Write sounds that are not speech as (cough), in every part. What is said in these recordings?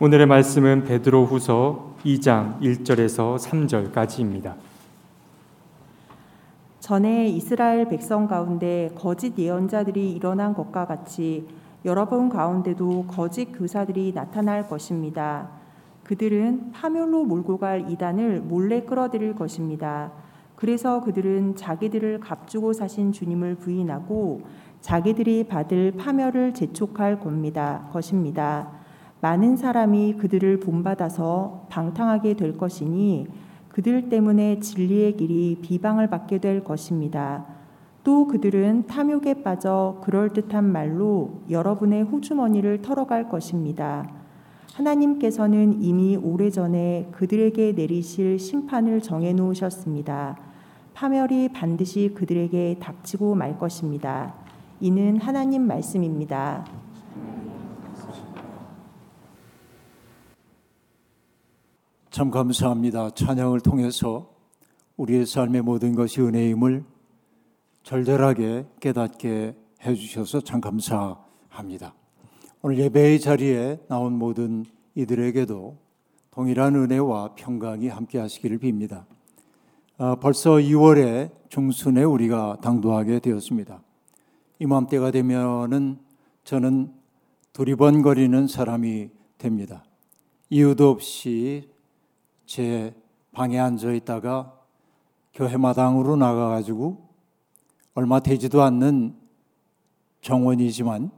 오늘의 말씀은 베드로 후서 2장 1절에서 3절까지입니다. 전에 이스라엘 백성 가운데 거짓 예언자들이 일어난 것과 같이 여러분 가운데도 거짓 교사들이 나타날 것입니다. 그들은 파멸로 몰고 갈 이단을 몰래 끌어들일 것입니다. 그래서 그들은 자기들을 값주고 사신 주님을 부인하고 자기들이 받을 파멸을 재촉할 겁니다. 것입니다. 많은 사람이 그들을 본받아서 방탕하게 될 것이니 그들 때문에 진리의 길이 비방을 받게 될 것입니다. 또 그들은 탐욕에 빠져 그럴듯한 말로 여러분의 호주머니를 털어갈 것입니다. 하나님께서는 이미 오래전에 그들에게 내리실 심판을 정해 놓으셨습니다. 파멸이 반드시 그들에게 닥치고 말 것입니다. 이는 하나님 말씀입니다. 참 감사합니다. 찬양을 통해서 우리의 삶의 모든 것이 은혜임을 절절하게 깨닫게 해주셔서 참 감사합니다. 오늘 예배의 자리에 나온 모든 이들에게도 동일한 은혜와 평강이 함께 하시기를 빕니다. 아, 벌써 2월의 중순에 우리가 당도하게 되었습니다. 이맘때가 되면은 저는 두리번거리는 사람이 됩니다. 이유도 없이 제 방에 앉아 있다가 교회 마당으로 나가 가지고 얼마 되지도 않는 정원이지만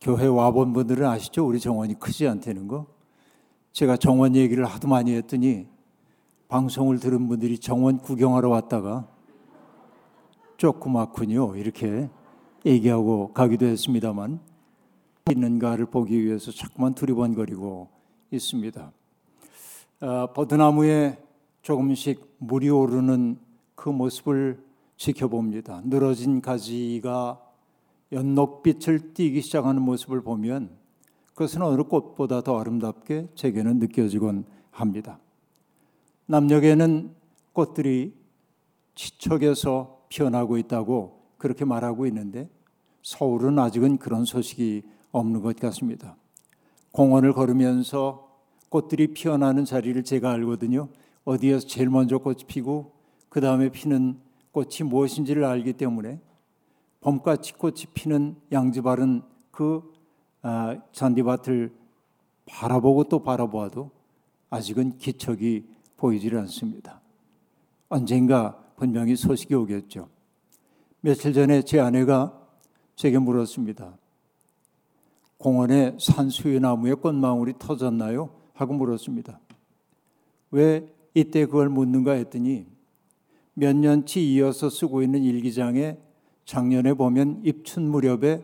교회 와본 분들은 아시죠? 우리 정원이 크지 않다는 거. 제가 정원 얘기를 하도 많이 했더니 방송을 들은 분들이 정원 구경하러 왔다가 조그맣군요. 이렇게 얘기하고 가기도 했습니다만 있는가를 보기 위해서 자꾸만 두리번거리고 있습니다. 어, 버드나무에 조금씩 물이 오르는 그 모습을 지켜봅니다. 늘어진 가지가 연녹빛을 띠기 시작하는 모습을 보면 그것은 어느 꽃보다 더 아름답게 제게는 느껴지곤 합니다. 남녘에는 꽃들이 지척에서 피어나고 있다고 그렇게 말하고 있는데 서울은 아직은 그런 소식이 없는 것 같습니다. 공원을 걸으면서 꽃들이 피어나는 자리를 제가 알거든요. 어디에서 제일 먼저 꽃이 피고 그 다음에 피는 꽃이 무엇인지를 알기 때문에 봄같이 꽃이 피는 양지바른 그 아, 잔디밭을 바라보고 또 바라보아도 아직은 기척이 보이질 않습니다. 언젠가 분명히 소식이 오겠죠. 며칠 전에 제 아내가 제게 물었습니다. 공원에 산수유나무에 꽃망울이 터졌나요? 하고 물었습니다. 왜 이때 그걸 묻는가 했더니 몇 년치 이어서 쓰고 있는 일기장에 작년에 보면 입춘 무렵에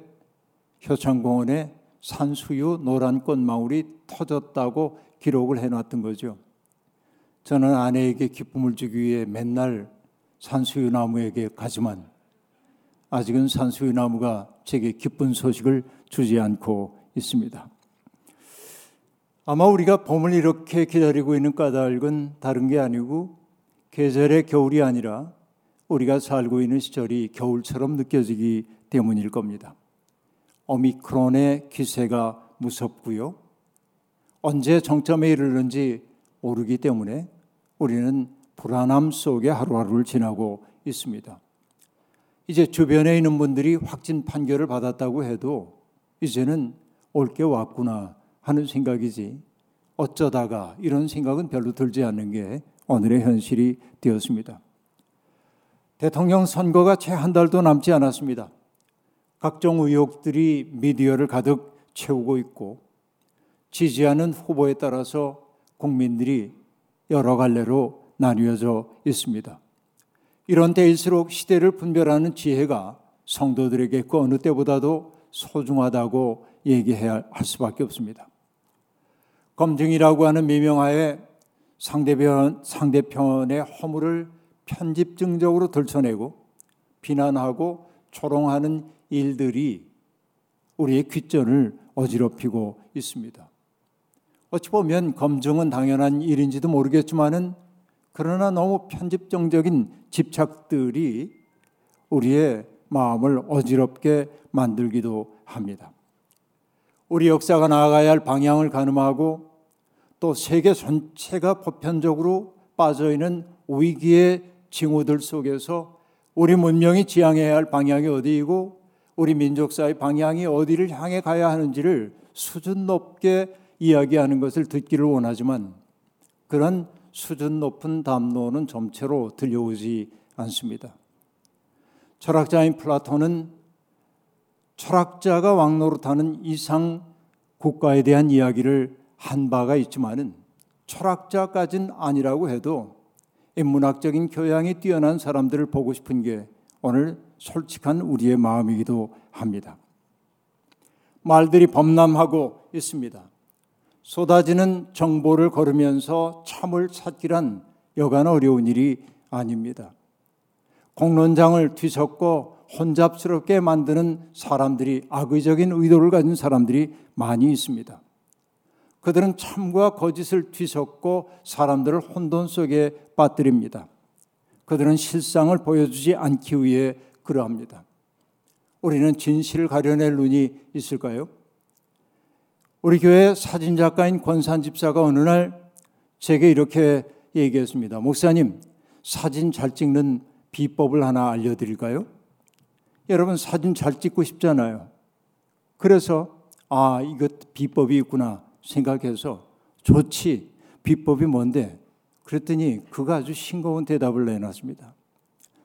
효창공원에 산수유 노란 꽃망울이 터졌다고 기록을 해놨던 거죠. 저는 아내에게 기쁨을 주기 위해 맨날 산수유 나무에게 가지만 아직은 산수유 나무가 제게 기쁜 소식을 주지 않고 있습니다. 아마 우리가 봄을 이렇게 기다리고 있는 까닭은 다른 게 아니고 계절의 겨울이 아니라 우리가 살고 있는 시절이 겨울처럼 느껴지기 때문일 겁니다. 오미크론의 기세가 무섭고요. 언제 정점에 이르는지 모르기 때문에 우리는 불안함 속에 하루하루를 지나고 있습니다. 이제 주변에 있는 분들이 확진 판결을 받았다고 해도 이제는 올 게 왔구나 하는 생각이지 어쩌다가 이런 생각은 별로 들지 않는 게 오늘의 현실이 되었습니다. 대통령 선거가 채 한 달도 남지 않았습니다. 각종 의혹들이 미디어를 가득 채우고 있고 지지하는 후보에 따라서 국민들이 여러 갈래로 나뉘어져 있습니다. 이런 때일수록 시대를 분별하는 지혜가 성도들에게 그 어느 때보다도 소중하다고 얘기해야 할 수밖에 없습니다. 검증이라고 하는 미명하에 상대편, 상대편의 허물을 편집증적으로 들춰내고 비난하고 조롱하는 일들이 우리의 귓전을 어지럽히고 있습니다. 어찌 보면 검증은 당연한 일인지도 모르겠지만은 그러나 너무 편집정적인 집착들이 우리의 마음을 어지럽게 만들기도 합니다. 우리 역사가 나아가야 할 방향을 가늠하고 또 세계 전체가 보편적으로 빠져 있는 위기의 징후들 속에서 우리 문명이 지향해야 할 방향이 어디이고 우리 민족사의 방향이 어디를 향해 가야 하는지를 수준 높게 이야기하는 것을 듣기를 원하지만 그런 수준 높은 담론은 점체로 들려오지 않습니다. 철학자인 플라톤은 철학자가 왕노릇하는 이상 국가에 대한 이야기를 한 바가 있지만은 철학자까진 아니라고 해도 인문학적인 교양이 뛰어난 사람들을 보고 싶은 게 오늘 솔직한 우리의 마음이기도 합니다. 말들이 범람하고 있습니다. 쏟아지는 정보를 걸으면서 참을 찾기란 여간 어려운 일이 아닙니다. 공론장을 뒤섞고 혼잡스럽게 만드는 사람들이 악의적인 의도를 가진 사람들이 많이 있습니다. 그들은 참과 거짓을 뒤섞고 사람들을 혼돈 속에 빠뜨립니다. 그들은 실상을 보여주지 않기 위해 그러합니다. 우리는 진실을 가려낼 눈이 있을까요? 우리 교회 사진 작가인 권산 집사가 어느 날 제게 이렇게 얘기했습니다. 목사님, 사진 잘 찍는 비법을 하나 알려드릴까요? 여러분 사진 잘 찍고 싶잖아요. 그래서 아 이것 비법이 있구나 생각해서 좋지 비법이 뭔데? 그랬더니 그가 아주 싱거운 대답을 내놨습니다.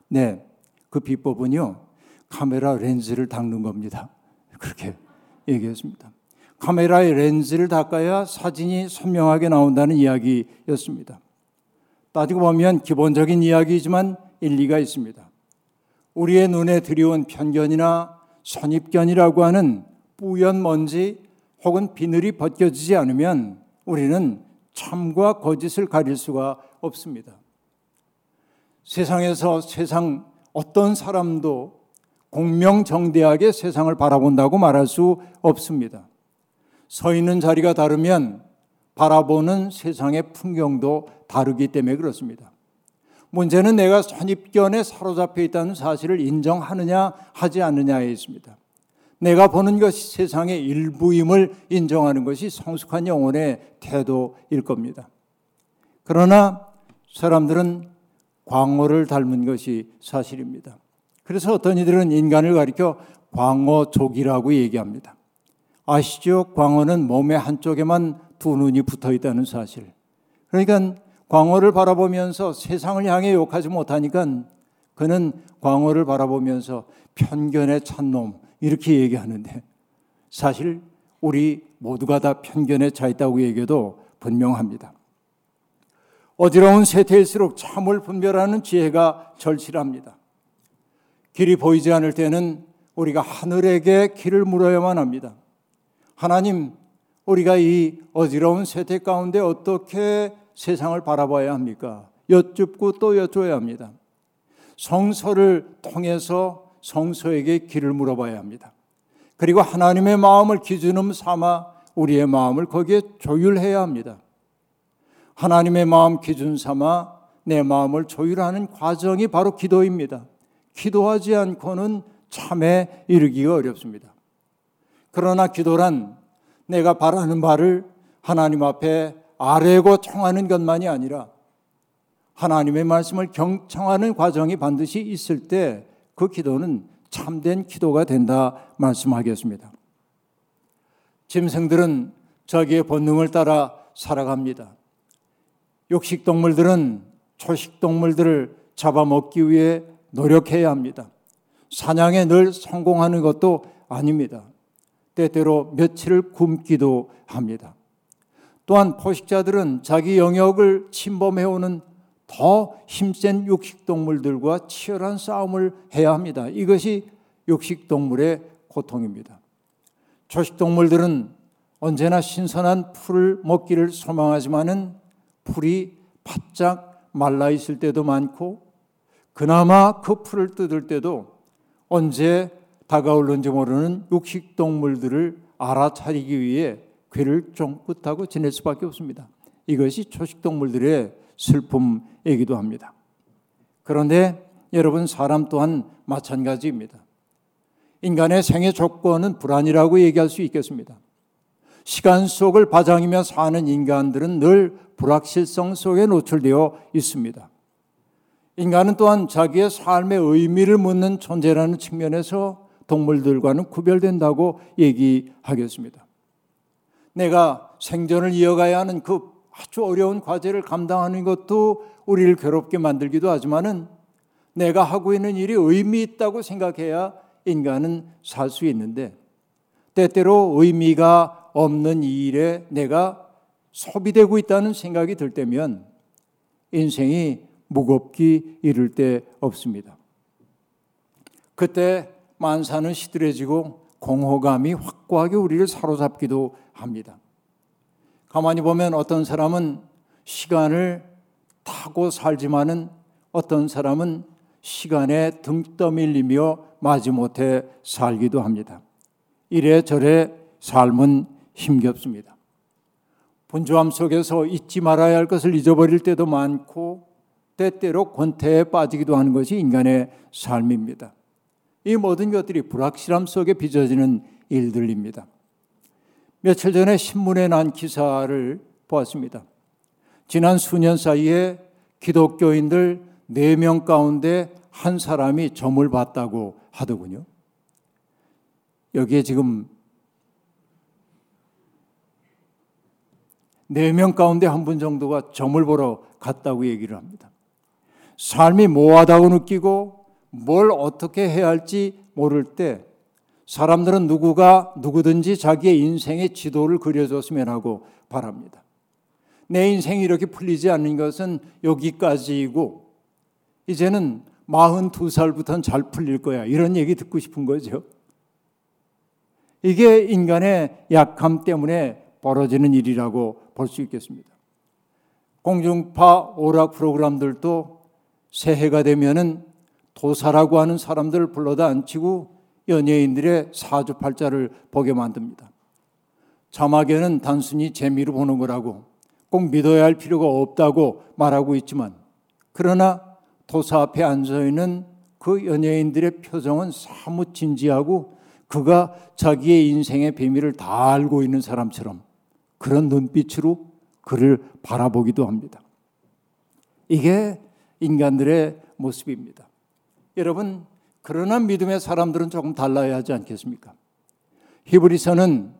네, 그 비법은요 카메라 렌즈를 닦는 겁니다. (laughs) 그렇게 얘기했습니다. 카메라의 렌즈를 닦아야 사진이 선명하게 나온다는 이야기였습니다. 따지고 보면 기본적인 이야기지만 일리가 있습니다. 우리의 눈에 들여온 편견이나 선입견이라고 하는 뿌연 먼지 혹은 비늘이 벗겨지지 않으면 우리는 참과 거짓을 가릴 수가 없습니다. 세상에서 세상 어떤 사람도 공명정대하게 세상을 바라본다고 말할 수 없습니다. 서 있는 자리가 다르면 바라보는 세상의 풍경도 다르기 때문에 그렇습니다. 문제는 내가 선입견에 사로잡혀 있다는 사실을 인정하느냐 하지 않느냐에 있습니다. 내가 보는 것이 세상의 일부임을 인정하는 것이 성숙한 영혼의 태도일 겁니다. 그러나 사람들은 광어를 닮은 것이 사실입니다. 그래서 어떤 이들은 인간을 가리켜 광어족이라고 얘기합니다. 아시죠? 광어는 몸의 한쪽에만 두 눈이 붙어 있다는 사실. 그러니까 광어를 바라보면서 세상을 향해 욕하지 못하니까 그는 광어를 바라보면서 편견에 찬 놈, 이렇게 얘기하는데 사실 우리 모두가 다 편견에 차 있다고 얘기해도 분명합니다. 어지러운 세태일수록 참을 분별하는 지혜가 절실합니다. 길이 보이지 않을 때는 우리가 하늘에게 길을 물어야만 합니다. 하나님, 우리가 이 어지러운 세태 가운데 어떻게 세상을 바라봐야 합니까? 여쭙고 또 여쭤야 합니다. 성서를 통해서 성서에게 길을 물어봐야 합니다. 그리고 하나님의 마음을 기준음 삼아 우리의 마음을 거기에 조율해야 합니다. 하나님의 마음 기준 삼아 내 마음을 조율하는 과정이 바로 기도입니다. 기도하지 않고는 참에 이르기가 어렵습니다. 그러나 기도란 내가 바라는 바를 하나님 앞에 아뢰고 청하는 것만이 아니라 하나님의 말씀을 경청하는 과정이 반드시 있을 때 그 기도는 참된 기도가 된다 말씀하겠습니다. 짐승들은 자기의 본능을 따라 살아갑니다. 육식 동물들은 초식 동물들을 잡아먹기 위해 노력해야 합니다. 사냥에 늘 성공하는 것도 아닙니다. 때때로 며칠을 굶기도 합니다. 또한 포식자들은 자기 영역을 침범해오는 더 힘센 육식동물들과 치열한 싸움을 해야 합니다. 이것이 육식동물의 고통입니다. 초식동물들은 언제나 신선한 풀을 먹기를 소망하지만은 풀이 바짝 말라 있을 때도 많고 그나마 그 풀을 뜯을 때도 언제 다가올는지 모르는 육식동물들을 알아차리기 위해 귀를 쫑긋하고 지낼 수밖에 없습니다. 이것이 초식동물들의 슬픔이기도 합니다. 그런데 여러분 사람 또한 마찬가지입니다. 인간의 생애 조건은 불안이라고 얘기할 수 있겠습니다. 시간 속을 바장이며 사는 인간들은 늘 불확실성 속에 노출되어 있습니다. 인간은 또한 자기의 삶의 의미를 묻는 존재라는 측면에서 동물들과는 구별된다고 얘기하겠습니다. 내가 생존을 이어가야 하는 그 아주 어려운 과제를 감당하는 것도 우리를 괴롭게 만들기도 하지만은 내가 하고 있는 일이 의미 있다고 생각해야 인간은 살 수 있는데 때때로 의미가 없는 일에 내가 소비되고 있다는 생각이 들 때면 인생이 무겁기 이를 데 없습니다. 그때 만사는 시들해지고 공허감이 확고하게 우리를 사로잡기도 합니다. 가만히 보면 어떤 사람은 시간을 타고 살지만은 어떤 사람은 시간에 등 떠밀리며 마지못해 살기도 합니다. 이래저래 삶은 힘겹습니다. 분주함 속에서 잊지 말아야 할 것을 잊어버릴 때도 많고 때때로 권태에 빠지기도 하는 것이 인간의 삶입니다. 이 모든 것들이 불확실함 속에 빚어지는 일들입니다. 며칠 전에 신문에 난 기사를 보았습니다. 지난 수년 사이에 기독교인들 4명 가운데 한 사람이 점을 봤다고 하더군요. 여기에 지금 4명 가운데 한 분 정도가 점을 보러 갔다고 얘기를 합니다. 삶이 모호하다고 느끼고 뭘 어떻게 해야 할지 모를 때 사람들은 누구가 누구든지 자기의 인생의 지도를 그려줬으면 하고 바랍니다. 내 인생이 이렇게 풀리지 않는 것은 여기까지이고 이제는 42살부터는 잘 풀릴 거야. 이런 얘기 듣고 싶은 거죠. 이게 인간의 약함 때문에 벌어지는 일이라고 볼 수 있겠습니다. 공중파 오락 프로그램들도 새해가 되면은 도사라고 하는 사람들을 불러다 앉히고 연예인들의 사주팔자를 보게 만듭니다. 자막에는 단순히 재미로 보는 거라고 꼭 믿어야 할 필요가 없다고 말하고 있지만 그러나 도사 앞에 앉아 있는 그 연예인들의 표정은 사뭇 진지하고 그가 자기의 인생의 비밀을 다 알고 있는 사람처럼 그런 눈빛으로 그를 바라보기도 합니다. 이게 인간들의 모습입니다. 여러분, 그러나 믿음의 사람들은 조금 달라야 하지 않겠습니까? 히브리서는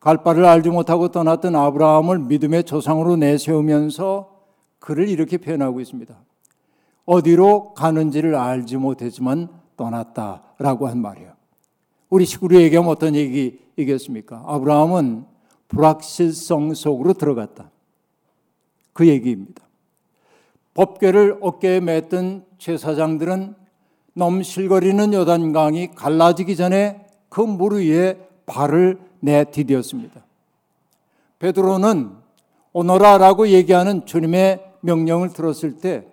갈 바를 알지 못하고 떠났던 아브라함을 믿음의 조상으로 내세우면서 그를 이렇게 표현하고 있습니다. 어디로 가는지를 알지 못했지만 떠났다라고 한 말이에요. 우리 식구로 얘기하면 어떤 얘기이겠습니까? 아브라함은 불확실성 속으로 들어갔다. 그 얘기입니다. 법궤를 어깨에 맸던 제사장들은 넘실거리는 요단강이 갈라지기 전에 그 물 위에 발을 내디뎠습니다. 베드로는 오너라라고 얘기하는 주님의 명령을 들었을 때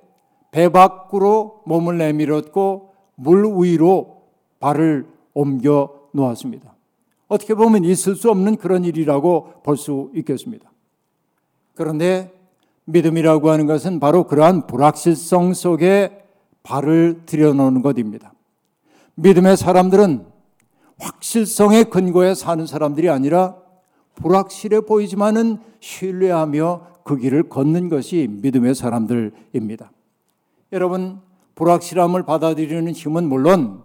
배 밖으로 몸을 내밀었고 물 위로 발을 옮겨 놓았습니다. 어떻게 보면 있을 수 없는 그런 일이라고 볼 수 있겠습니다. 그런데 믿음이라고 하는 것은 바로 그러한 불확실성 속에 발을 들여놓는 것입니다. 믿음의 사람들은 확실성의 근거에 사는 사람들이 아니라 불확실해 보이지만은 신뢰하며 그 길을 걷는 것이 믿음의 사람들입니다. 여러분, 불확실함을 받아들이는 힘은 물론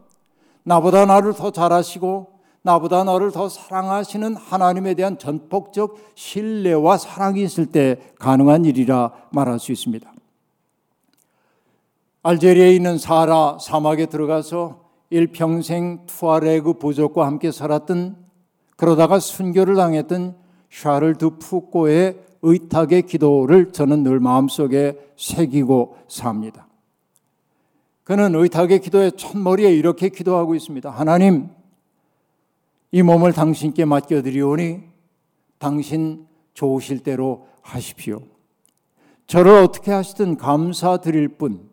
나보다 나를 더 잘하시고 나보다 너를 더 사랑하시는 하나님에 대한 전폭적 신뢰와 사랑이 있을 때 가능한 일이라 말할 수 있습니다. 알제리에 있는 사라 사막에 들어가서 일평생 투아레그 부족과 함께 살았던 그러다가 순교를 당했던 샤를 드 푸꼬의 의탁의 기도를 저는 늘 마음속에 새기고 삽니다. 그는 의탁의 기도의 첫머리에 이렇게 기도하고 있습니다. 하나님, 이 몸을 당신께 맡겨드리오니 당신 좋으실 대로 하십시오. 저를 어떻게 하시든 감사드릴 뿐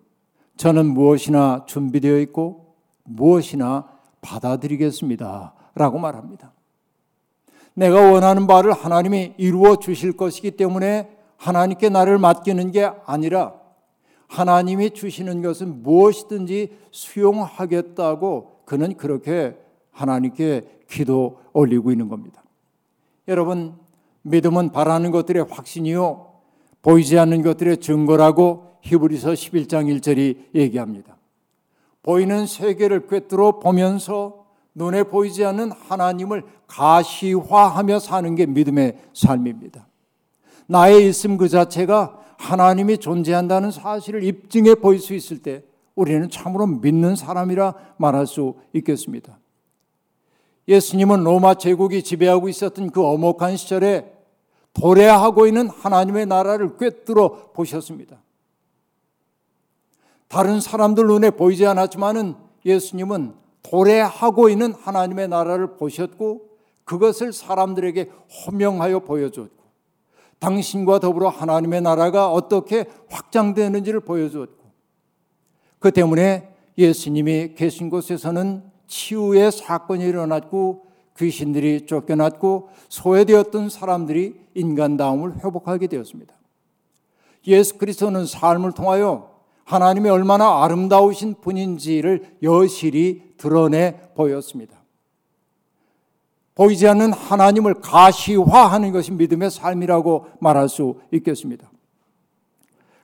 저는 무엇이나 준비되어 있고 무엇이나 받아들이겠습니다. 라고 말합니다. 내가 원하는 바를 하나님이 이루어 주실 것이기 때문에 하나님께 나를 맡기는 게 아니라 하나님이 주시는 것은 무엇이든지 수용하겠다고 그는 그렇게 하나님께 기도 올리고 있는 겁니다. 여러분, 믿음은 바라는 것들의 확신이요 보이지 않는 것들의 증거라고 히브리서 11장 1절이 얘기합니다. 보이는 세계를 꿰뚫어 보면서 눈에 보이지 않는 하나님을 가시화하며 사는 게 믿음의 삶입니다. 나의 있음 그 자체가 하나님이 존재한다는 사실을 입증해 보일 수 있을 때 우리는 참으로 믿는 사람이라 말할 수 있겠습니다. 예수님은 로마 제국이 지배하고 있었던 그 엄혹한 시절에 도래하고 있는 하나님의 나라를 꿰뚫어 보셨습니다. 다른 사람들 눈에 보이지 않았지만은 예수님은 도래하고 있는 하나님의 나라를 보셨고 그것을 사람들에게 호명하여 보여줬고 당신과 더불어 하나님의 나라가 어떻게 확장되는지를 보여주었고 그 때문에 예수님이 계신 곳에서는 치유의 사건이 일어났고 귀신들이 쫓겨났고 소외되었던 사람들이 인간다움을 회복하게 되었습니다. 예수 그리스도는 삶을 통하여 하나님이 얼마나 아름다우신 분인지를 여실히 드러내 보였습니다. 보이지 않는 하나님을 가시화하는 것이 믿음의 삶이라고 말할 수 있겠습니다.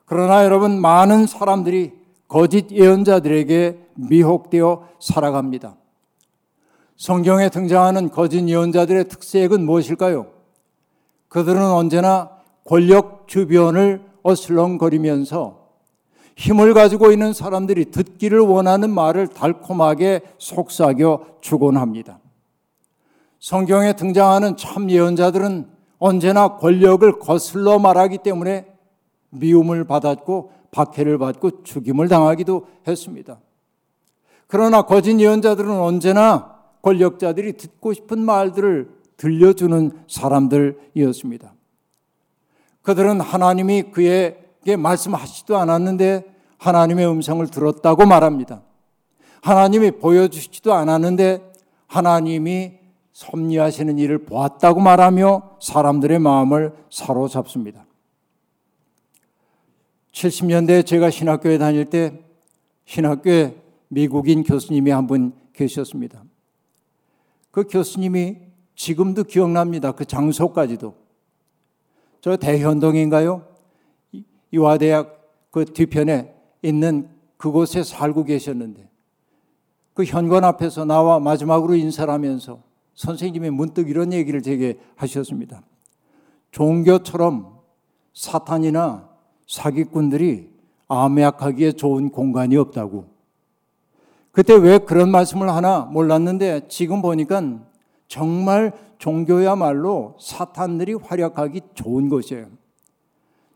그러나 여러분 많은 사람들이 거짓 예언자들에게 미혹되어 살아갑니다. 성경에 등장하는 거짓 예언자들의 특색은 무엇일까요? 그들은 언제나 권력 주변을 어슬렁거리면서 힘을 가지고 있는 사람들이 듣기를 원하는 말을 달콤하게 속삭여 주곤 합니다. 성경에 등장하는 참 예언자들은 언제나 권력을 거슬러 말하기 때문에 미움을 받았고 박해를 받고 죽임을 당하기도 했습니다. 그러나 거짓 예언자들은 언제나 권력자들이 듣고 싶은 말들을 들려주는 사람들이었습니다. 그들은 하나님이 그에게 말씀하시지도 않았는데 하나님의 음성을 들었다고 말합니다. 하나님이 보여주시지도 않았는데 하나님이 섭리하시는 일을 보았다고 말하며 사람들의 마음을 사로잡습니다. 70년대 제가 신학교에 다닐 때 신학교에 미국인 교수님이 한 분 계셨습니다. 그 교수님이 지금도 기억납니다. 그 장소까지도. 저 대현동인가요? 이화 대학 그 뒤편에 있는 그곳에 살고 계셨는데 그 현관 앞에서 나와 마지막으로 인사를 하면서 선생님이 문득 이런 얘기를 제게 하셨습니다. 종교처럼 사탄이나 사기꾼들이 암약하기에 좋은 공간이 없다고. 그때 왜 그런 말씀을 하나 몰랐는데 지금 보니까 정말 종교야말로 사탄들이 활약하기 좋은 곳이에요.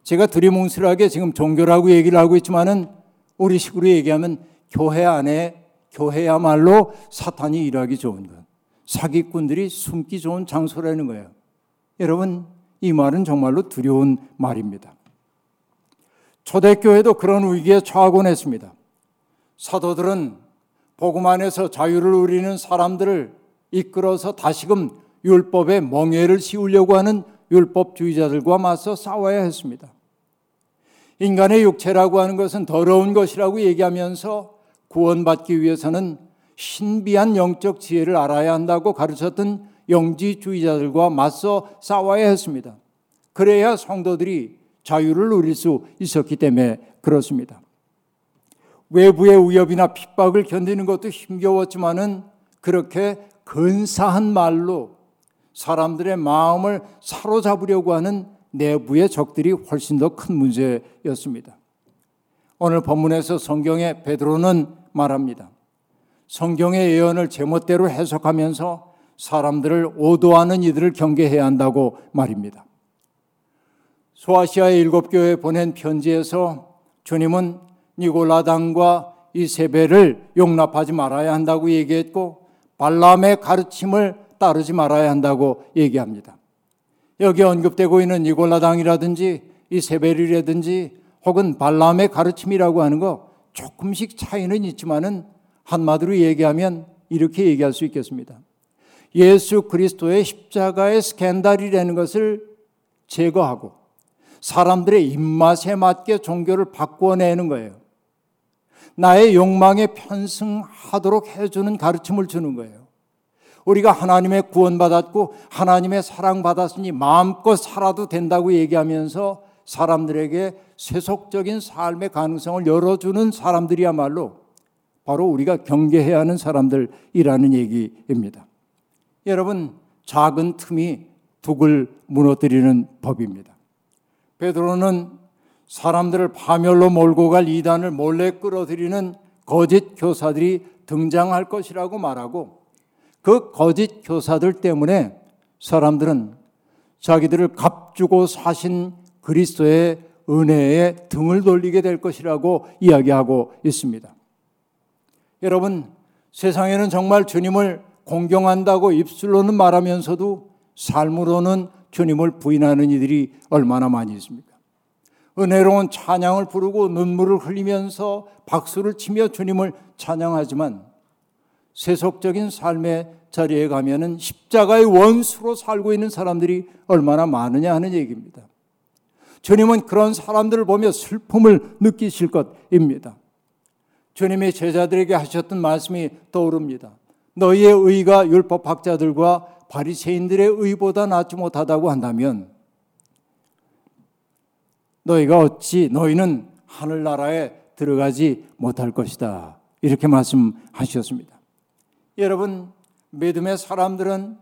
제가 두리뭉실하게 지금 종교라고 얘기를 하고 있지만은 우리 식으로 얘기하면 교회 안에 교회야말로 사탄이 일하기 좋은 것. 사기꾼들이 숨기 좋은 장소라는 거예요. 여러분, 이 말은 정말로 두려운 말입니다. 초대교회도 그런 위기에 처하곤 했습니다. 사도들은 복음 안에서 자유를 누리는 사람들을 이끌어서 다시금 율법의 멍해를 씌우려고 하는 율법주의자들과 맞서 싸워야 했습니다. 인간의 육체라고 하는 것은 더러운 것이라고 얘기하면서 구원받기 위해서는 신비한 영적 지혜를 알아야 한다고 가르쳤던 영지주의자들과 맞서 싸워야 했습니다. 그래야 성도들이 자유를 누릴 수 있었기 때문에 그렇습니다. 외부의 위협이나 핍박을 견디는 것도 힘겨웠지만은 그렇게 근사한 말로 사람들의 마음을 사로잡으려고 하는 내부의 적들이 훨씬 더 큰 문제였습니다. 오늘 본문에서 성경의 베드로는 말합니다. 성경의 예언을 제멋대로 해석하면서 사람들을 오도하는 이들을 경계해야 한다고 말입니다. 소아시아의 일곱 교회에 보낸 편지에서 주님은 니골라당과 이세벨을 용납하지 말아야 한다고 얘기했고 발람의 가르침을 따르지 말아야 한다고 얘기합니다. 여기 언급되고 있는 니골라당이라든지 이세벨이라든지 혹은 발람의 가르침이라고 하는 거 조금씩 차이는 있지만은 한마디로 얘기하면 이렇게 얘기할 수 있겠습니다. 예수 그리스도의 십자가의 스캔들이라는 것을 제거하고 사람들의 입맛에 맞게 종교를 바꿔내는 거예요. 나의 욕망에 편승하도록 해주는 가르침을 주는 거예요. 우리가 하나님의 구원받았고 하나님의 사랑받았으니 마음껏 살아도 된다고 얘기하면서 사람들에게 세속적인 삶의 가능성을 열어주는 사람들이야말로 바로 우리가 경계해야 하는 사람들이라는 얘기입니다. 여러분, 작은 틈이 북을 무너뜨리는 법입니다. 베드로는 사람들을 파멸로 몰고 갈 이단을 몰래 끌어들이는 거짓 교사들이 등장할 것이라고 말하고 그 거짓 교사들 때문에 사람들은 자기들을 값주고 사신 그리스도의 은혜에 등을 돌리게 될 것이라고 이야기하고 있습니다. 여러분, 세상에는 정말 주님을 공경한다고 입술로는 말하면서도 삶으로는 주님을 부인하는 이들이 얼마나 많이 있습니까? 은혜로운 찬양을 부르고 눈물을 흘리면서 박수를 치며 주님을 찬양하지만 세속적인 삶의 자리에 가면은 십자가의 원수로 살고 있는 사람들이 얼마나 많으냐 하는 얘기입니다. 주님은 그런 사람들을 보며 슬픔을 느끼실 것입니다. 주님의 제자들에게 하셨던 말씀이 떠오릅니다. 너희의 의가 율법학자들과 바리새인들의 의보다 낫지 못하다고 한다면 너희가 어찌 너희는 하늘나라에 들어가지 못할 것이다. 이렇게 말씀하셨습니다. 여러분, 믿음의 사람들은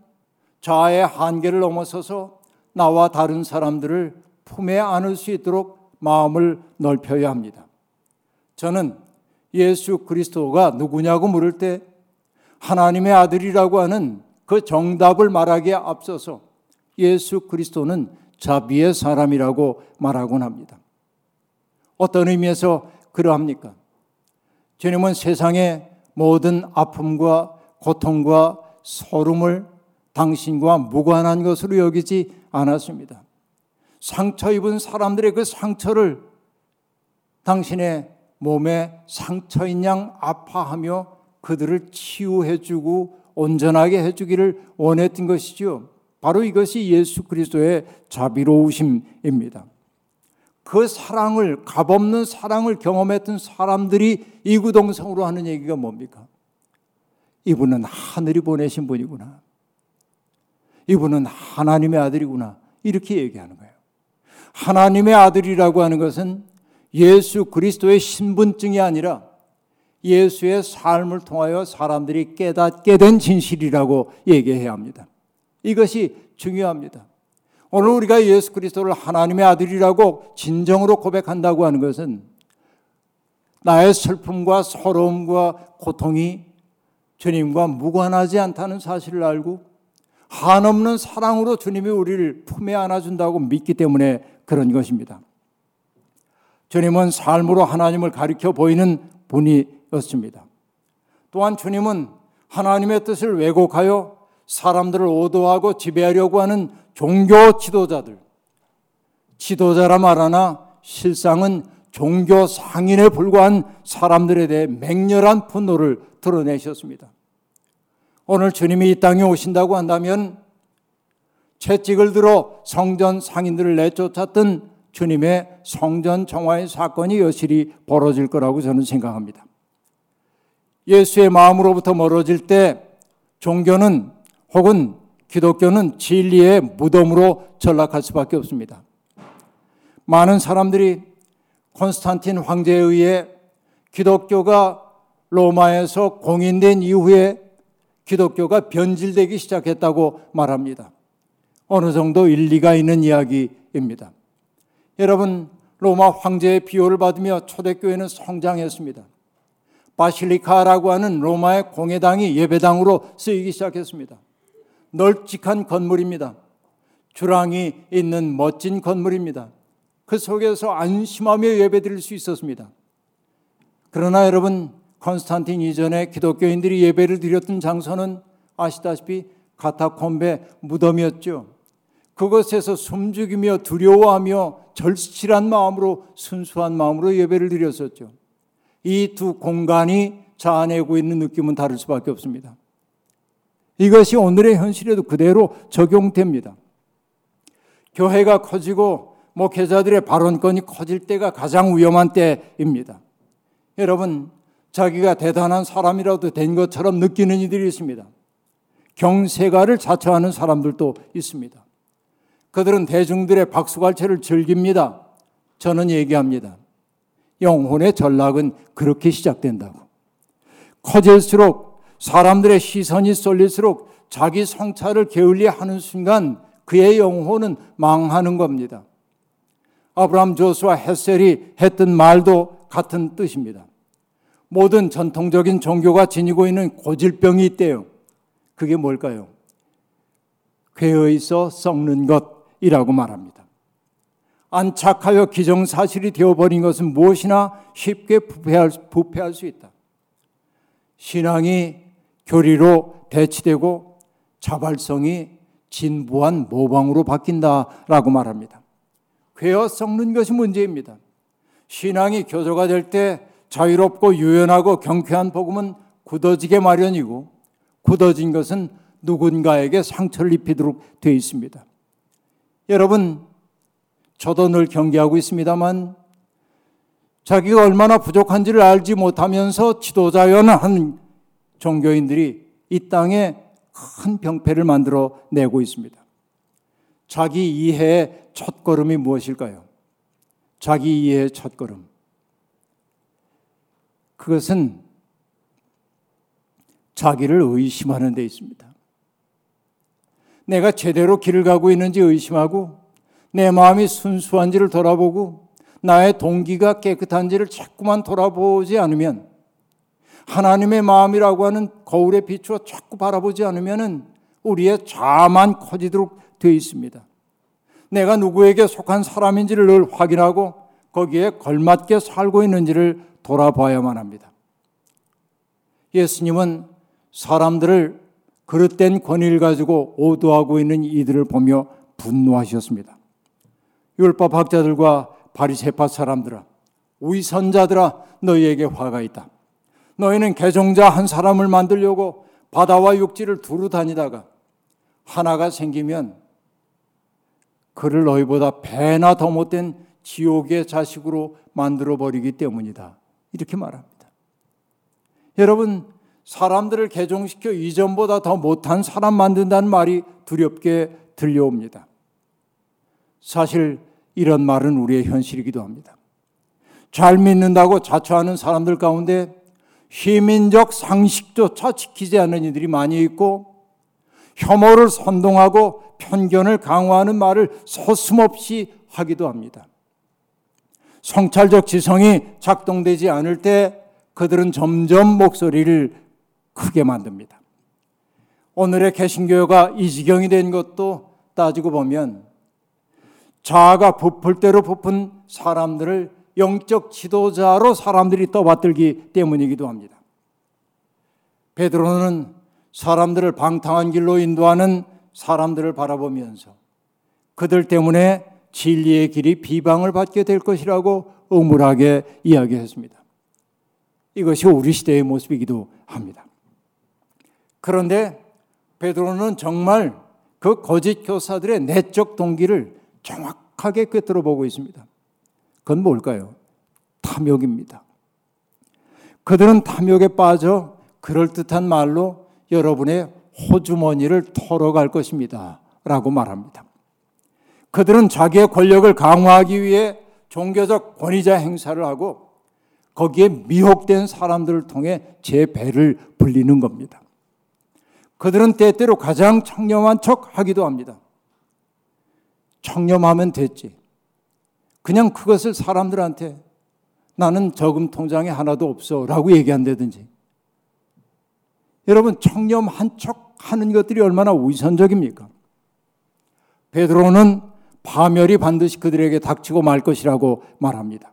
자아의 한계를 넘어서서 나와 다른 사람들을 품에 안을 수 있도록 마음을 넓혀야 합니다. 저는 예수 그리스도가 누구냐고 물을 때 하나님의 아들이라고 하는 그 정답을 말하기에 앞서서 예수 그리스도는 자비의 사람이라고 말하곤 합니다. 어떤 의미에서 그러합니까? 주님은 세상의 모든 아픔과 고통과 소름을 당신과 무관한 것으로 여기지 않았습니다. 상처 입은 사람들의 그 상처를 당신의 몸에 상처인 양 아파하며 그들을 치유해주고 온전하게 해주기를 원했던 것이죠. 바로 이것이 예수 그리스도의 자비로우심입니다. 그 사랑을 값없는 사랑을 경험했던 사람들이 이구동성으로 하는 얘기가 뭡니까? 이분은 하늘이 보내신 분이구나. 이분은 하나님의 아들이구나. 이렇게 얘기하는 거예요. 하나님의 아들이라고 하는 것은 예수 그리스도의 신분증이 아니라 예수의 삶을 통하여 사람들이 깨닫게 된 진실이라고 얘기해야 합니다. 이것이 중요합니다. 오늘 우리가 예수 그리스도를 하나님의 아들이라고 진정으로 고백한다고 하는 것은 나의 슬픔과 서러움과 고통이 주님과 무관하지 않다는 사실을 알고 한없는 사랑으로 주님이 우리를 품에 안아준다고 믿기 때문에 그런 것입니다. 주님은 삶으로 하나님을 가리켜 보이는 분이었습니다. 또한 주님은 하나님의 뜻을 왜곡하여 사람들을 오도하고 지배하려고 하는 종교 지도자들, 지도자라 말하나 실상은 종교 상인에 불과한 사람들에 대해 맹렬한 분노를 드러내셨습니다. 오늘 주님이 이 땅에 오신다고 한다면 채찍을 들어 성전 상인들을 내쫓았던 주님의 성전 정화의 사건이 여실히 벌어질 거라고 저는 생각합니다. 예수의 마음으로부터 멀어질 때 종교는 혹은 기독교는 진리의 무덤으로 전락할 수밖에 없습니다. 많은 사람들이 콘스탄틴 황제에 의해 기독교가 로마에서 공인된 이후에 기독교가 변질되기 시작했다고 말합니다. 어느 정도 일리가 있는 이야기입니다. 여러분, 로마 황제의 비호를 받으며 초대교회는 성장했습니다. 바실리카라고 하는 로마의 공회당이 예배당으로 쓰이기 시작했습니다. 널찍한 건물입니다. 주랑이 있는 멋진 건물입니다. 그 속에서 안심하며 예배드릴 수 있었습니다. 그러나 여러분, 컨스탄틴 이전에 기독교인들이 예배를 드렸던 장소는 아시다시피 카타콤베 무덤이었죠. 그것에서 숨죽이며 두려워하며 절실한 마음으로 순수한 마음으로 예배를 드렸었죠. 이 두 공간이 자아내고 있는 느낌은 다를 수밖에 없습니다. 이것이 오늘의 현실에도 그대로 적용됩니다. 교회가 커지고 목회자들의 발언권이 커질 때가 가장 위험한 때입니다. 여러분, 자기가 대단한 사람이라도 된 것처럼 느끼는 이들이 있습니다. 경세가를 자처하는 사람들도 있습니다. 그들은 대중들의 박수갈채를 즐깁니다. 저는 얘기합니다. 영혼의 전락은 그렇게 시작된다고. 커질수록 사람들의 시선이 쏠릴수록 자기 성찰을 게을리 하는 순간 그의 영혼은 망하는 겁니다. 아브라함 조수와 햇셀이 했던 말도 같은 뜻입니다. 모든 전통적인 종교가 지니고 있는 고질병이 있대요. 그게 뭘까요? 괴어 있어 썩는 것이라고 말합니다. 안착하여 기정사실이 되어버린 것은 무엇이나 쉽게 부패할, 부패할 수 있다. 신앙이 교리로 대치되고 자발성이 진부한 모방으로 바뀐다라고 말합니다. 괴어 썩는 것이 문제입니다. 신앙이 교조가 될 때 자유롭고 유연하고 경쾌한 복음은 굳어지게 마련이고 굳어진 것은 누군가에게 상처를 입히도록 되어 있습니다. 여러분, 저도 늘 경계하고 있습니다만 자기가 얼마나 부족한지를 알지 못하면서 지도자연한 종교인들이 이 땅에 큰 병폐를 만들어 내고 있습니다. 자기 이해의 첫 걸음이 무엇일까요? 자기 이해의 첫 걸음. 그것은 자기를 의심하는 데 있습니다. 내가 제대로 길을 가고 있는지 의심하고 내 마음이 순수한지를 돌아보고 나의 동기가 깨끗한지를 자꾸만 돌아보지 않으면 하나님의 마음이라고 하는 거울에 비추어 자꾸 바라보지 않으면 우리의 자만 커지도록 되어 있습니다. 내가 누구에게 속한 사람인지를 늘 확인하고 거기에 걸맞게 살고 있는지를 돌아봐야만 합니다. 예수님은 사람들을 그릇된 권위를 가지고 오도하고 있는 이들을 보며 분노하셨습니다. 율법 학자들과 바리새파 사람들아, 위선자들아, 너희에게 화가 있다. 너희는 개종자 한 사람을 만들려고 바다와 육지를 두루 다니다가 하나가 생기면 그를 너희보다 배나 더 못된 지옥의 자식으로 만들어 버리기 때문이다. 이렇게 말합니다. 여러분, 사람들을 개종시켜 이전보다 더 못한 사람 만든다는 말이 두렵게 들려옵니다. 사실 이런 말은 우리의 현실이기도 합니다. 잘 믿는다고 자처하는 사람들 가운데 시민적 상식조차 지키지 않는 이들이 많이 있고 혐오를 선동하고 편견을 강화하는 말을 서슴없이 하기도 합니다. 성찰적 지성이 작동되지 않을 때 그들은 점점 목소리를 크게 만듭니다. 오늘의 개신교가 이 지경이 된 것도 따지고 보면 자아가 부풀 대로 부푼 사람들을 영적 지도자로 사람들이 떠받들기 때문이기도 합니다. 베드로는 사람들을 방탕한 길로 인도하는 사람들을 바라보면서 그들 때문에 진리의 길이 비방을 받게 될 것이라고 음울하게 이야기했습니다. 이것이 우리 시대의 모습이기도 합니다. 그런데 베드로는 정말 그 거짓 교사들의 내적 동기를 정확하게 꿰뚫어 보고 있습니다. 그건 뭘까요? 탐욕입니다. 그들은 탐욕에 빠져 그럴듯한 말로 여러분의 호주머니를 털어갈 것입니다. 라고 말합니다. 그들은 자기의 권력을 강화하기 위해 종교적 권위자 행사를 하고 거기에 미혹된 사람들을 통해 제 배를 불리는 겁니다. 그들은 때때로 가장 청렴한 척 하기도 합니다. 청렴하면 됐지. 그냥 그것을 사람들한테 나는 저금 통장에 하나도 없어 라고 얘기한다든지. 여러분, 청렴 한 척 하는 것들이 얼마나 위선적입니까? 베드로는 파멸이 반드시 그들에게 닥치고 말 것이라고 말합니다.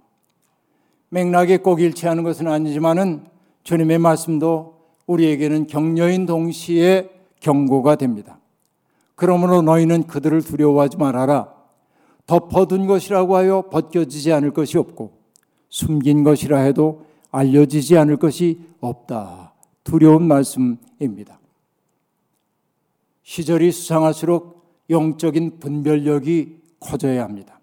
맥락에 꼭 일치하는 것은 아니지만은 주님의 말씀도 우리에게는 격려인 동시에 경고가 됩니다. 그러므로 너희는 그들을 두려워하지 말아라. 덮어둔 것이라고 하여 벗겨지지 않을 것이 없고 숨긴 것이라 해도 알려지지 않을 것이 없다. 두려운 말씀입니다. 시절이 수상할수록 영적인 분별력이 커져야 합니다.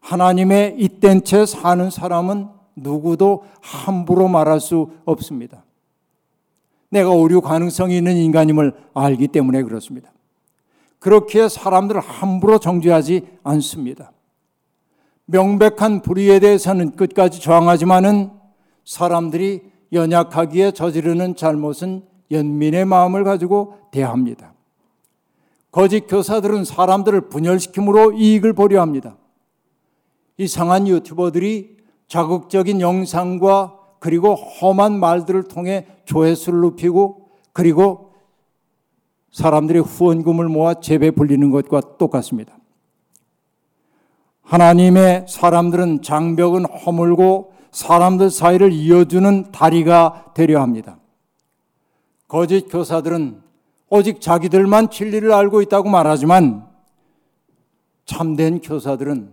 하나님의 잇된 채 사는 사람은 누구도 함부로 말할 수 없습니다. 내가 오류 가능성이 있는 인간임을 알기 때문에 그렇습니다. 그렇게 사람들을 함부로 정죄하지 않습니다. 명백한 불의에 대해서는 끝까지 저항하지만은 사람들이 연약하기에 저지르는 잘못은 연민의 마음을 가지고 대합니다. 거짓 교사들은 사람들을 분열시킴으로 이익을 보려 합니다. 이상한 유튜버들이 자극적인 영상과 그리고 험한 말들을 통해 조회수를 높이고 그리고 사람들의 후원금을 모아 재배 불리는 것과 똑같습니다. 하나님의 사람들은 장벽은 허물고 사람들 사이를 이어주는 다리가 되려 합니다. 거짓 교사들은 오직 자기들만 진리를 알고 있다고 말하지만 참된 교사들은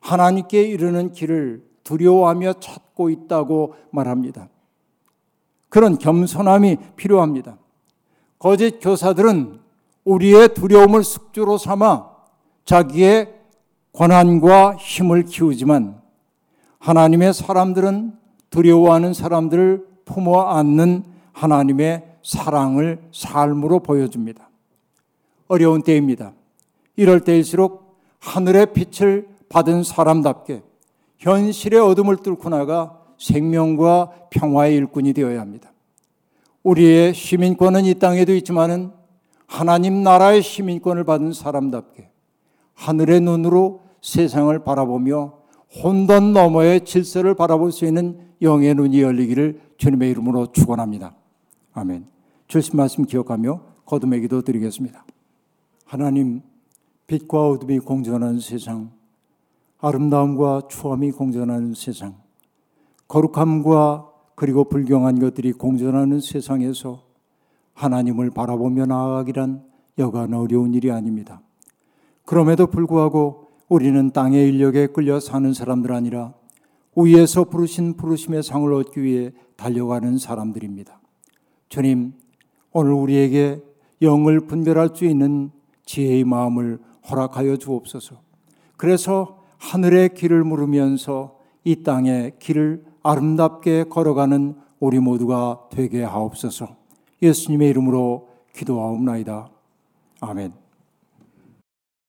하나님께 이르는 길을 두려워하며 찾고 있다고 말합니다. 그런 겸손함이 필요합니다. 거짓 교사들은 우리의 두려움을 숙주로 삼아 자기의 권한과 힘을 키우지만 하나님의 사람들은 두려워하는 사람들을 품어 안는 하나님의 사랑을 삶으로 보여줍니다. 어려운 때입니다. 이럴 때일수록 하늘의 빛을 받은 사람답게 현실의 어둠을 뚫고 나가 생명과 평화의 일꾼이 되어야 합니다. 우리의 시민권은 이 땅에도 있지만은 하나님 나라의 시민권을 받은 사람답게 하늘의 눈으로 세상을 바라보며 혼돈 너머의 질서를 바라볼 수 있는 영의 눈이 열리기를 주님의 이름으로 축원합니다. 아멘. 주신 말씀 기억하며 거듭의 기도 드리겠습니다. 하나님 빛과 어둠이 공존하는 세상 아름다움과 추함이 공존하는 세상 거룩함과 그리고 불경한 것들이 공존하는 세상에서 하나님을 바라보며 나아가기란 여간 어려운 일이 아닙니다. 그럼에도 불구하고 우리는 땅의 인력에 끌려 사는 사람들 아니라 위에서 부르신 부르심의 상을 얻기 위해 달려가는 사람들입니다. 주님, 오늘 우리에게 영을 분별할 수 있는 지혜의 마음을 허락하여 주옵소서. 그래서 하늘의 길을 물으면서 이 땅의 길을 아름답게 걸어가는 우리 모두가 되게 하옵소서. 예수님의 이름으로 기도하옵나이다. 아멘.